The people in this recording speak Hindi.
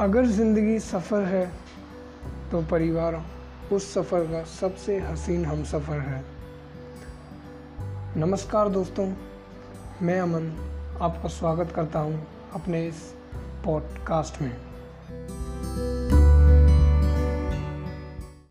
अगर ज़िंदगी सफ़र है तो परिवार, उस सफ़र का सबसे हसीन हम सफ़र है। नमस्कार दोस्तों, मैं अमन, आपका स्वागत करता हूँ अपने इस पॉडकास्ट में।